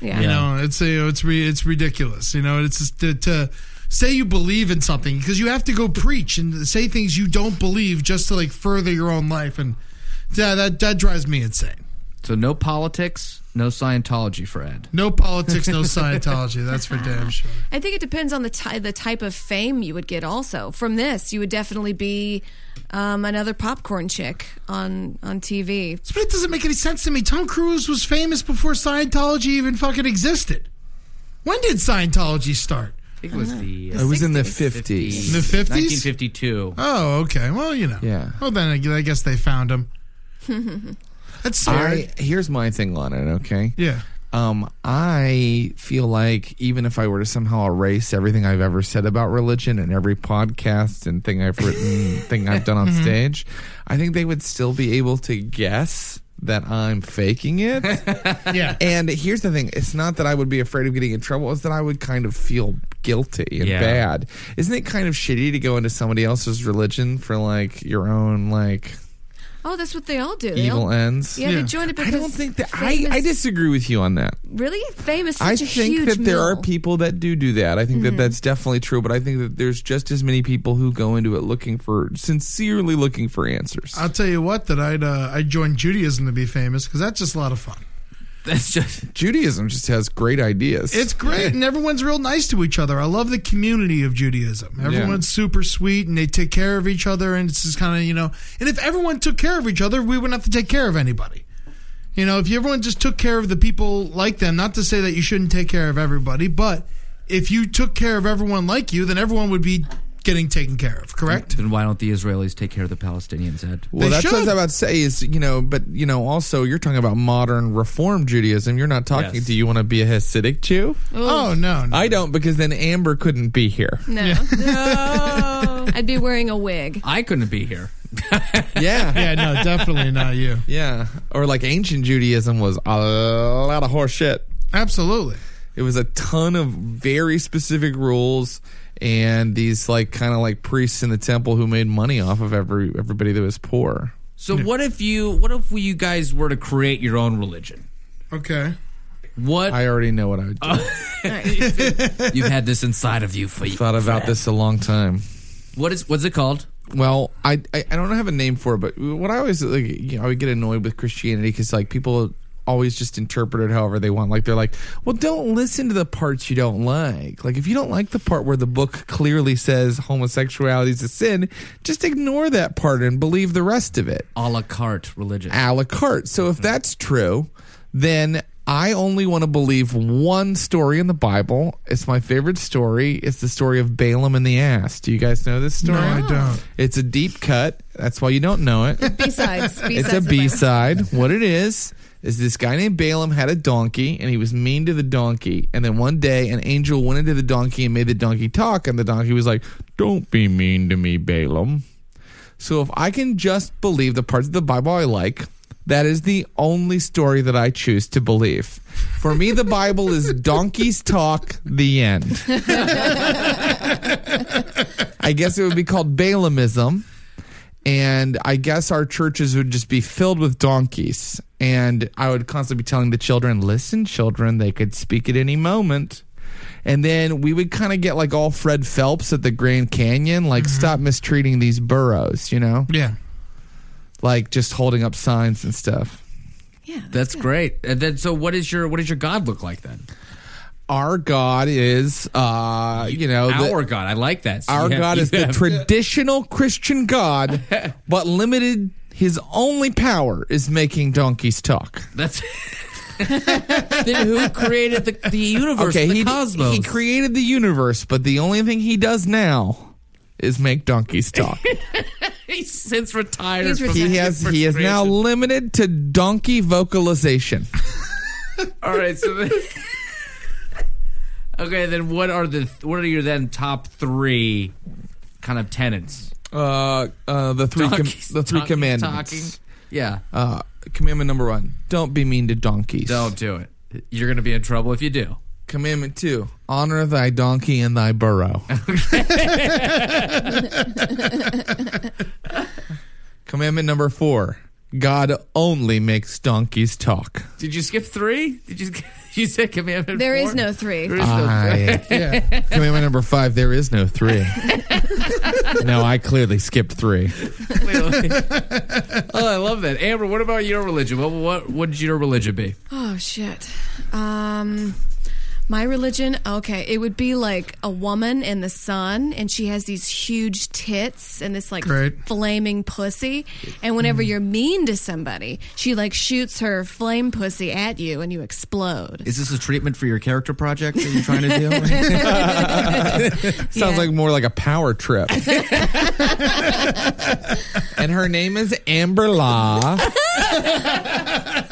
Yeah. You know, it's you know, it's re, it's ridiculous. You know, it's just to, to say you believe in something because you have to go preach and say things you don't believe just to like further your own life, and yeah, that that drives me insane. So no politics, no Scientology for Ed. No politics, no Scientology. That's for damn sure. I think it depends on the ty- the type of fame you would get. Also, from this, you would definitely be um, another popcorn chick on on TV. But it doesn't make any sense to me. Tom Cruise was famous before Scientology even fucking existed. When did Scientology start? I think it was the It was in the 60s. 50s. In the 50s? 1952. Oh, okay. Well, you know. Yeah. Well, then I I guess they found him. <laughs> That's I, here's my thing on it, okay? Yeah. Um, I feel like even if I were to somehow erase everything I've ever said about religion and every podcast and thing I've written, <laughs> thing I've done on stage, I think they would still be able to guess that I'm faking it. <laughs> Yeah. and here's the thing: it's not that I would be afraid of getting in trouble; it's that I would kind of feel guilty and Yeah. bad. Isn't it kind of shitty to go into somebody else's religion for like your own like Oh, that's what they all do. They evil all, ends? yeah, Yeah. they join it I don't think that fame I, I disagree with you on that. really famous. is such I a think huge that there are people that do do that. I think Mm-hmm. that that's definitely true, but I think that there's just as many people who go into it looking for sincerely looking for answers. I'll tell you what, that I'd uh, I'd join Judaism to be famous because that's just a lot of fun. That's just Judaism just has great ideas. It's great, and everyone's real nice to each other. I love the community of Judaism. Everyone's super sweet, and they take care of each other, and it's just kind of you know. And if everyone took care of each other, we wouldn't have to take care of anybody. You know, if everyone just took care of the people like them, not to say that you shouldn't take care of everybody, but if you took care of everyone like you, then everyone would be getting taken care of. Correct? then why don't the Israelis take care of the Palestinians, Ed? well, they that's what I was about to say. Is you know, but you know, also you're talking about modern Reform Judaism. You're not talking. Yes. Do you want to be a Hasidic Jew? Oh no, no. I don't, because then Amber couldn't be here. No, <laughs> no. I'd be wearing a wig. I couldn't be here. <laughs> Yeah, yeah, no, definitely not you. yeah. Or like ancient Judaism was a lot of horse shit. Absolutely. It was a ton of very specific rules and these like kind of like priests in the temple who made money off of every everybody that was poor. So what if you what if you guys were to create your own religion? Okay. What I already know what I would do. <laughs> you've had this inside of you for Thought about this a long time. What is what's it called? Well, I, I I don't have a name for it, but what I always like, you know, I would get annoyed with Christianity because like people always just interpret it however they want. Like they're like, well, don't listen to the parts you don't like. Like if you don't like the part where the book clearly says homosexuality is a sin, just ignore that part and believe the rest of it A la carte religion. a la carte. So if mm-hmm. that's true, then I only want to believe one story in the Bible. It's my favorite story. It's the story of Balaam and the ass. Do you guys know this story? No, I don't. It's a deep cut. That's why you don't know it. <laughs> B-sides. it's a B side. What it is is this guy named Balaam had a donkey and he was mean to the donkey. And then one day an angel went into the donkey and made the donkey talk. And the donkey was like, Don't be mean to me, Balaam. So if I can just believe the parts of the Bible I like, that is the only story that I choose to believe. For me, the Bible is donkeys talk, the end. I guess it would be called Balaamism. And I guess our churches would just be filled with donkeys. And I would constantly be telling the children, listen, children, they could speak at any moment. And then we would kind of get like all Fred Phelps at the Grand Canyon, like stop mistreating these burros, you know? Yeah. Like just holding up signs and stuff. Yeah. That's great. And then, so what is your what does your God look like then? Our God is, uh, you know, the- Our God. I like that. So our have- God you is the have- traditional Christian God, <laughs> but limited. His only power is making donkeys talk. That's. <laughs> then who created the, the universe, Okay, the he cosmos? he created the universe, but the only thing he does now is make donkeys talk. <laughs> He's since retired. He's from retired. he has he is now limited to donkey vocalization. <laughs> All right, so then, okay, then what are the what are your then top three kind of tenets? Uh, uh, the three com- Donkeys- the three donkeys commandments. Talking. Yeah, Uh, commandment number one: Don't be mean to donkeys. don't do it. You're going to be in trouble if you do. Commandment two: Honor thy donkey and thy burro. <laughs> Commandment number four: God only makes donkeys talk. Did you skip three? Did you? <laughs> You said commandment. There is four? no three. There is no I, Yeah. <laughs> commandment number five: There is no three. <laughs> no, I clearly skipped three. Clearly. oh, I love that. Amber, what about your religion? What what would your religion be? Oh shit. Um my religion, okay, it would be like a woman in the sun and she has these huge tits and this like Great. flaming pussy and whenever mm. you're mean to somebody, she like shoots her flame pussy at you and you explode. Is this a treatment for your character project that you're trying to do? <laughs> Sounds Yeah. like more like a power trip. <laughs> and her name is Amber Law. <laughs>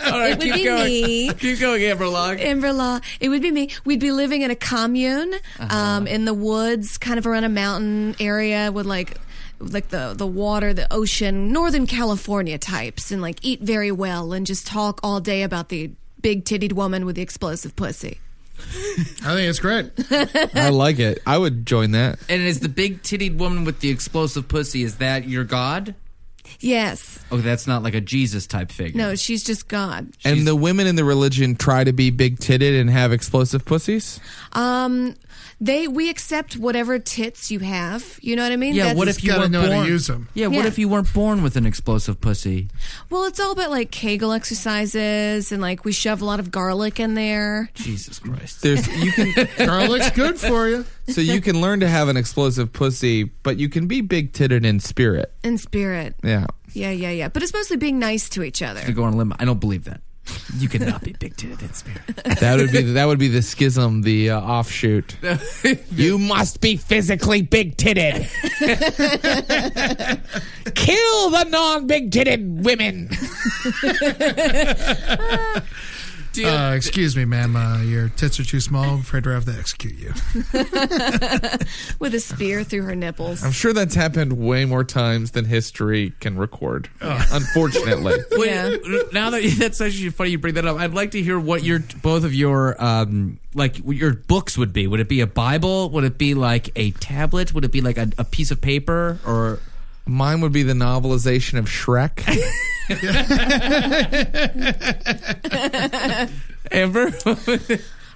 All right, It would keep be going. me. Keep going, Amber Log. Amber Law. It would be me. We'd be living in a commune um, in the woods, kind of around a mountain area with like like the the water, the ocean, Northern California types, and like eat very well and just talk all day about the big tittied woman with the explosive pussy. I think it's great. <laughs> I like it. I would join that. And is the big tittied woman with the explosive pussy, is that your God? Yes. Oh, that's not like a Jesus type figure. No, she's just God. And the women in the religion try to be big titted and have explosive pussies. Um, they we accept whatever tits you have. You know what I mean? Yeah, That's- what if you Gotta weren't know how to born? use 'em. Yeah, what Yeah. if you weren't born with an explosive pussy? Well, it's all about like Kegel exercises and like we shove a lot of garlic in there. Jesus Christ. There's you can <laughs> Garlic's good for you. so you can learn to have an explosive pussy, but you can be big titted in spirit. In spirit. Yeah. Yeah, yeah, yeah. But it's mostly being nice to each other. To go on a limb, I don't believe that. You cannot be big titted in spirit. <laughs> That would be that would be the schism, the uh, offshoot. <laughs> you must be physically big titted. <laughs> Kill the non big titted women. Uh, excuse me, ma'am. Uh, your tits are too small. I'm afraid to have to execute you. <laughs> With a spear through her nipples. I'm sure that's happened way more times than history can record. Unfortunately. <laughs> Wait, Yeah. now that that's actually funny you bring that up, I'd like to hear what your both of your um like your books would be. Would it be a Bible? Would it be like a tablet? Would it be like a, a piece of paper or Mine would be the novelization of Shrek. <laughs> <laughs> Amber?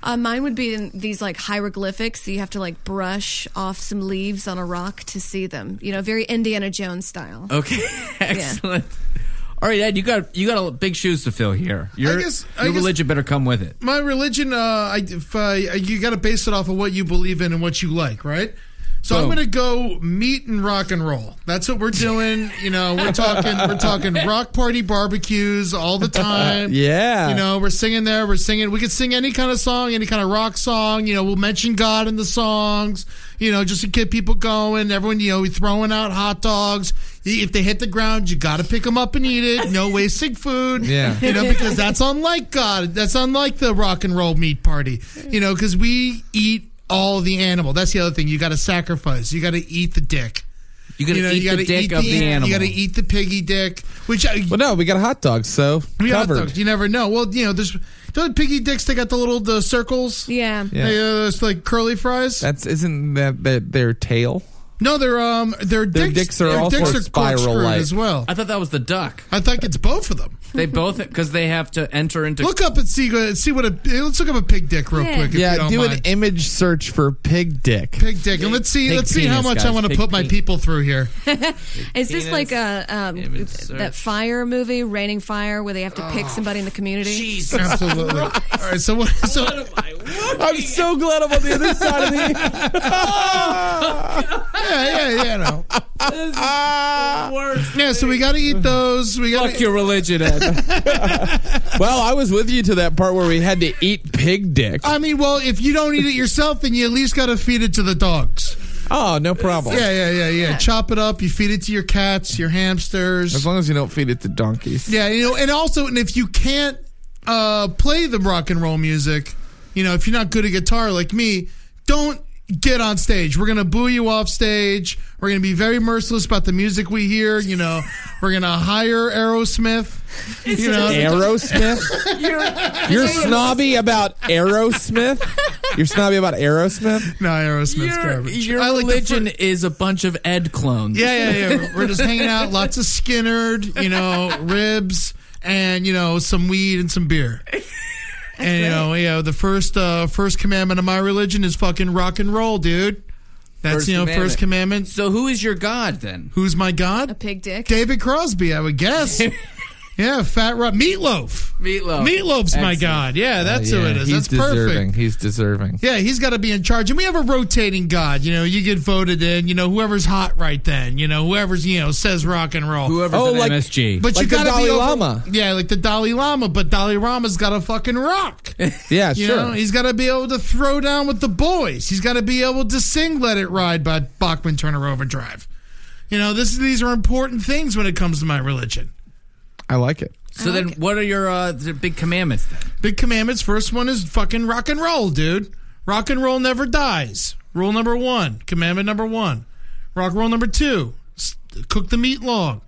Uh, mine would be in these like hieroglyphics. So you have to like brush off some leaves on a rock to see them. You know, very Indiana Jones style. Okay, <laughs> excellent. All right, Ed, you got you got a big shoes to fill here. Your, guess- I your guess- religion better come with it. my religion, uh, I, if I, you got to base it off of what you believe in and what you like, right? So I'm going to go meat and rock and roll. That's what we're doing. You know, we're talking, we're talking rock party barbecues all the time. <laughs> Yeah. You know, we're singing there. We're singing. We could sing any kind of song, any kind of rock song. You know, we'll mention God in the songs. You know, just to get people going. Everyone, you know, we throwing out hot dogs. If they hit the ground, you got to pick them up and eat it. No wasting food. Yeah. You know, because that's unlike God. That's unlike the rock and roll meat party. You know, because we eat all the animal. That's the other thing. You got to sacrifice. You got to eat the dick. You gotta You know, eat you got the dick eat of the, animal. You got to eat the piggy dick. Which I, Well, no, we got hot dogs, so we got hot covered. dogs. You never know. Well, you know, there's don't piggy dicks. They got the little the circles. Yeah. Yeah. They, uh, it's like curly fries. That's isn't that, that their tail? no, they're um, their Their dicks, dicks are their also dicks are spiral like. as well. I thought that was the duck. I think it's both of them. They both because they have to enter into. Look up and see uh, see what a let's look up a pig dick real Yeah. quick. If you Yeah, don't do mind. an image search for pig dick. pig dick, and let's see Pig let's see how penis, much I guys. want to Pig put my penis. people through here. <laughs> Is this Penis, like a um, image that search. fire movie, Raining Fire, where they have to pick somebody in the community? Jesus. <laughs> <laughs> Absolutely. All right, so what? So I'm so glad I'm on the other side of the. yeah, yeah, yeah, no. worst. Yeah, so we got to eat those. We got Fuck your religion, Ed. <laughs> well, I was with you to that part where we had to eat pig dick. I mean, well, if you don't eat it yourself, then you at least got to feed it to the dogs. Oh, no problem. Yeah, yeah, yeah, yeah. Chop it up. You feed it to your cats, your hamsters. As long as you don't feed it to donkeys. Yeah, you know, and also, and if you can't uh, play the rock and roll music, you know, if you're not good at guitar like me, don't get on stage. We're gonna boo you off stage. We're gonna be very merciless about the music we hear. You know, <laughs> we're gonna hire Aerosmith. You know, Aerosmith? <laughs> You're, snobby about Aerosmith? You're snobby about Aerosmith? no, Aerosmith's Your, garbage. your I like the religion fir- is a bunch of Ed clones. yeah, yeah, yeah. We're just hanging out. Lots of Skynyrd, you know, ribs, and you know, some weed and some beer. <laughs> and you know, yeah, the first uh, first commandment of my religion is fucking rock and roll, dude. That's First you know, commandment. first commandment. So who is your god then? Who's my god? A pig dick. David Crosby, I would guess. <laughs> yeah, fat rock meatloaf. Meatloaf. Meatloaf's my god. Yeah, oh, that's who Yeah, it is. He's That's deserving. perfect. He's deserving. Yeah, he's got to be in charge. And we have a rotating God. You know, you get voted in. You know, whoever's hot right then. You know, whoever's you know says rock and roll. Whoever's Oh, an like- MSG. But Like you got to Dalai be over, Lama. Yeah, like the Dalai Lama. But Dalai Lama's got to fucking rock. <laughs> Yeah, You sure. know, he's got to be able to throw down with the boys. He's got to be able to sing "Let It Ride" by Bachman Turner Overdrive. You know, this these are important things when it comes to my religion. I like it. so then, what are your uh, the big commandments then? Big commandments. First one is fucking rock and roll, dude. Rock and roll never dies. Rule number one. Commandment number one. Rock and roll number two. s- Cook the meat long.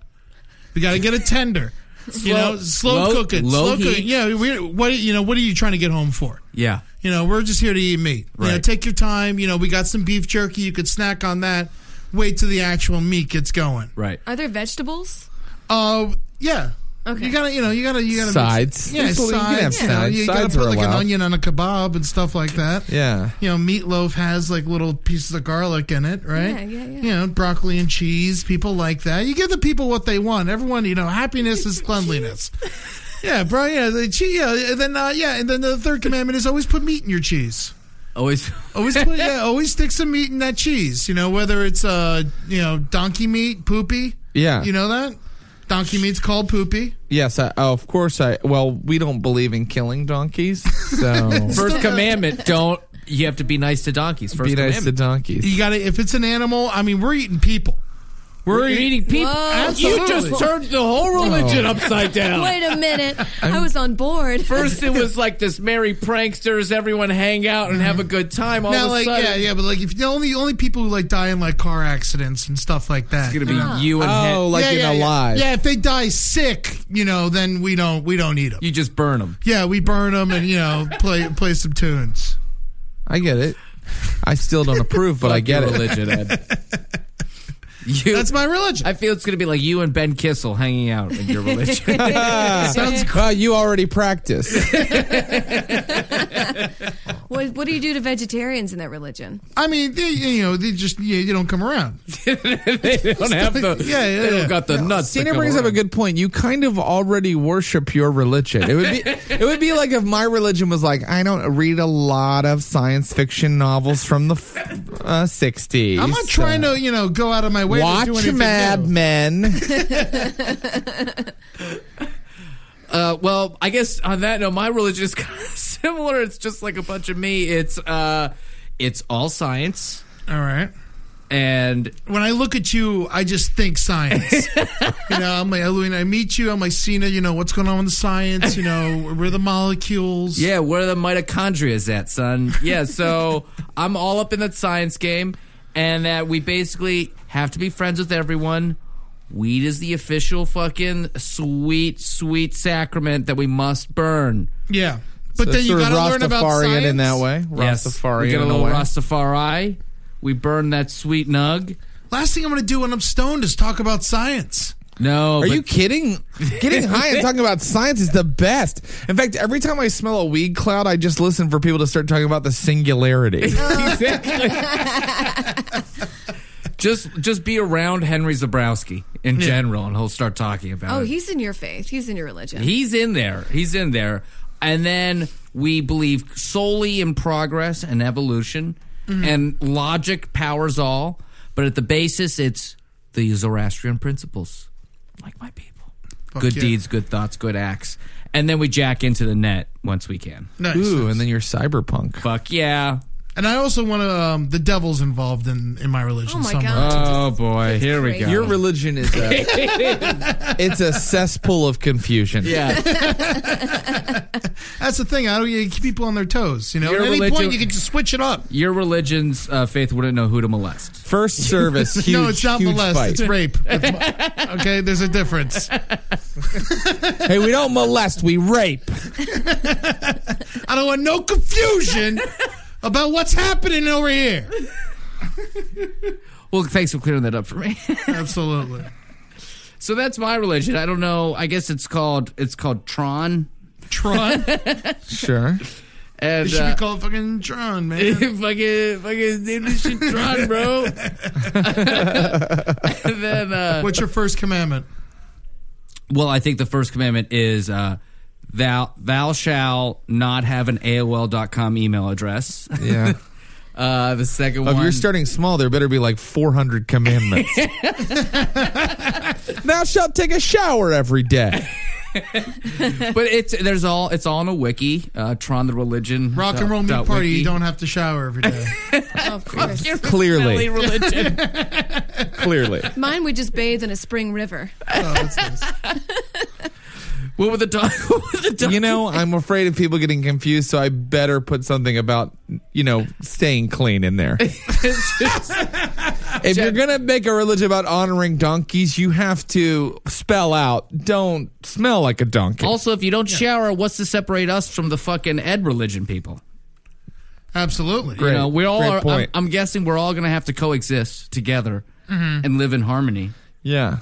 We got to get it tender. <laughs> you know, slow low- cook it. low slow cook it. heat. Yeah. We, what you know? What are you trying to get home for? Yeah. You know, we're just here to eat meat. You know, Right. take your time. You know, we got some beef jerky. You could snack on that. Wait till the actual meat gets going. Right. Are there vegetables? Uh, yeah. Okay. You gotta, you know, you gotta, you gotta Sides. Yeah, There's- you can sides. have you know, you Sides gotta put like an onion on a kebab and stuff like that. Yeah. You know, meatloaf has like little pieces of garlic in it, right? Yeah, yeah, yeah. You know, broccoli and cheese. People like that. You give the people what they want. Everyone, you know, happiness is <laughs> cleanliness. Yeah, bro. Yeah, the cheese. Yeah, and then uh, yeah, and then the third commandment is always put meat in your cheese. Always. Always put <laughs> yeah, always stick some meat in that cheese. You know, whether it's uh, you know, donkey meat, poopy. Yeah. You know that donkey meat's called poopy. Yes, I, oh, of course I. Well, we don't believe in killing donkeys, <laughs> so First commandment: don't. You have to be nice to donkeys. First be nice to commandment. donkeys. You got to if it's an animal. I mean, we're eating people. We're, You're eating people. You just turned the whole religion upside down. <laughs> Wait a minute. <laughs> I was on board. First, it was <laughs> like this merry pranksters, everyone hang out and have a good time. All Now, of a like, sudden, yeah, yeah, but like, if the only only people who like die in like car accidents and stuff like that, it's gonna be you and oh, Hen- like yeah, in yeah, yeah. alive. Yeah, if they die sick, you know, then we don't we don't eat them. you just burn them. Yeah, we burn them and you know play play some tunes. I get it. I still don't approve, but I get it. religion, Ed. You, That's my religion. I feel it's gonna be like you and Ben Kissel hanging out in your religion. <laughs> Sounds Well, you already practiced. <laughs> what, what do you do to vegetarians in that religion? I mean, they, you know, they just you, you don't come around. <laughs> they don't have the. Yeah, yeah, they don't yeah. got the nuts. to Cena come brings up a good point. You kind of already worship your religion. It would be it would be like if my religion was like, I don't read a lot of science fiction novels from the uh, 60s. I'm not trying to, you know, go out of my way to do watch Mad new. Men. <laughs> Uh, well, I guess on that note, my religion is kind of similar. It's just like a bunch of me. It's uh, it's all science, All right. and When I look at you, I just think science. <laughs> you know, I'm like, when I meet you, I'm like, Cena, you know, what's going on with the science? You know, where are the molecules? yeah, where are the mitochondria's at, son? Yeah, so <laughs> I'm all up in that science game, and that we basically have to be friends with everyone. Weed is the official fucking sweet, sweet sacrament that we must burn. Yeah. But So then you sort got to learn about Rastafarian science. in that way. Yes, Rastafarian we get a in little way. Rastafari. We burn that sweet nug. Last thing I'm going to do when I'm stoned is talk about science. No, Are but- you kidding? Getting high and talking about science is the best. In fact, every time I smell a weed cloud, I just listen for people to start talking about the singularity. <laughs> exactly. just just be around Henry Zebrowski in general, and he'll start talking about Oh, it. he's in your faith. He's in your religion. He's in there. He's in there. And then we believe solely in progress and evolution, mm-hmm. and logic powers all. But at the basis, it's the Zoroastrian principles, like my people. good yeah. deeds, good thoughts, good acts. And then we jack into the net once we can. Nice. Ooh, and then you're cyberpunk. Fuck yeah. And I also want to. Um, the devil's involved in in my religion. Oh my somewhere. God. Oh boy, here we crazy. go. Your religion is a <laughs> it's a cesspool of confusion. yeah. <laughs> That's the thing. I don't you keep people on their toes. You know, Your at any religion- point you can just switch it up. Your religion's uh, faith wouldn't know who to molest. First service, <laughs> huge, no, it's not huge molest. fight. It's rape. It's- okay, there's a difference. hey, we don't molest, we rape. I don't want no confusion about what's happening over here. Well, thanks for clearing that up for me. <laughs> Absolutely. so that's my religion. I don't know. I guess it's called it's called Tron. Tron. <laughs> Sure. And It should uh, be called fucking Tron, man. <laughs> fucking fucking name this shit Tron, bro. and then uh, What's your first commandment? well, I think the first commandment is uh, thou thou shall not have an AOL.com email address. Yeah. <laughs> Uh, the second If you're starting small, there better be like 400 commandments. <laughs> <laughs> Thou shalt take a shower every day. but it's there's all it's all in a wiki. Uh, Tron the religion. Rock and roll meat party. wiki. You don't have to shower every day. of course. Clearly. Smelly religion. Clearly. Mine would just bathe in a spring river. oh, that's nice. What would the dog? <laughs> What would the dog? You know, I'm afraid of people getting confused, so I better put something about, you know, staying clean in there. <laughs> if you're going to make a religion about honoring donkeys, you have to spell out, don't smell like a donkey. Also, if you don't shower, what's to separate us from the fucking Ed religion people? Absolutely. Great. You know, we all are. I'm. I'm guessing we're all going to have to coexist together Mm-hmm. and live in harmony. yeah.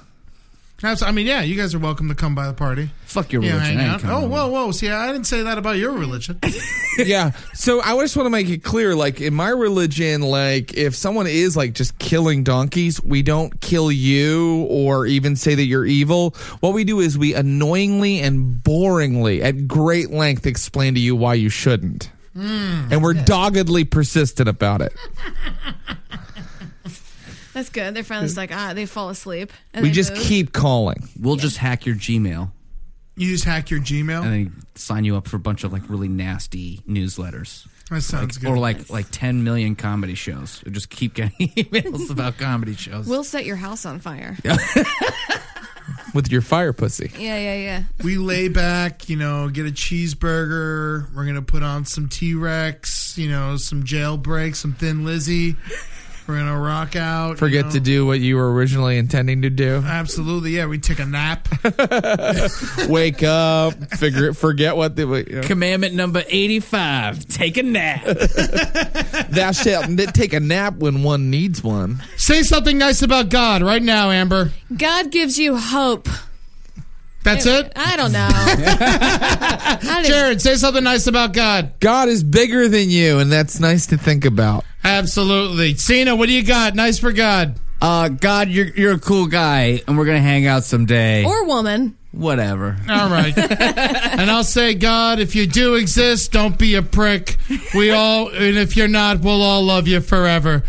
I mean, yeah, you guys are welcome to come by the party. Fuck your Yeah, religion. I ain't coming Oh, whoa, whoa. See, I didn't say that about your religion. <laughs> yeah. So I just want to make it clear like in my religion like if someone is like just killing donkeys, we don't kill you or even say that you're evil. What we do is we annoyingly and boringly at great length explain to you why you shouldn't. Hmm, and we're doggedly persistent about it. <laughs> That's good. They're finally just like, ah, they fall asleep. And We they just move. keep calling. We'll just hack your Gmail You just hack your Gmail. and then sign you up for a bunch of like really nasty newsletters. that sounds good. Or like like 10 million comedy shows. Or just keep getting <laughs> emails about comedy shows. We'll set your house on fire. <laughs> With your fire pussy. Yeah, yeah, yeah. we lay back, you know, get a cheeseburger. We're gonna put on some T Rex, you know, some jailbreak, some Thin Lizzy. We're gonna rock out. you Forget know. to do what you were originally intending to do. Absolutely, yeah. We take a nap. <laughs> Wake up, figure forget what the you know. Commandment number 85 take a nap. <laughs> thou shalt take a nap when one needs one. Say something nice about God right now, Amber. God gives you hope. That's it? I don't know. <laughs> I Jared, say something nice about God. God is bigger than you, and that's nice to think about. Absolutely. Cena, what do you got? Nice for God. Uh, God, you're you're a cool guy, and we're gonna hang out someday. or woman. whatever. All right. <laughs> and I'll say, God, if you do exist, don't be a prick. We all, and if you're not, we'll all love you forever.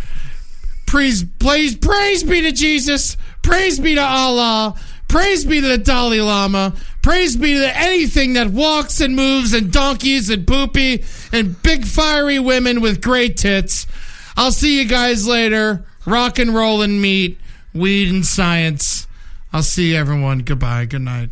Praise, praise, praise be to Jesus. Praise be to Allah. Praise be to the Dalai Lama. Praise be to anything that walks and moves and donkeys and poopy and big fiery women with great tits. I'll see you guys later. Rock and roll and meat, weed and science. I'll see everyone. Goodbye. Good night.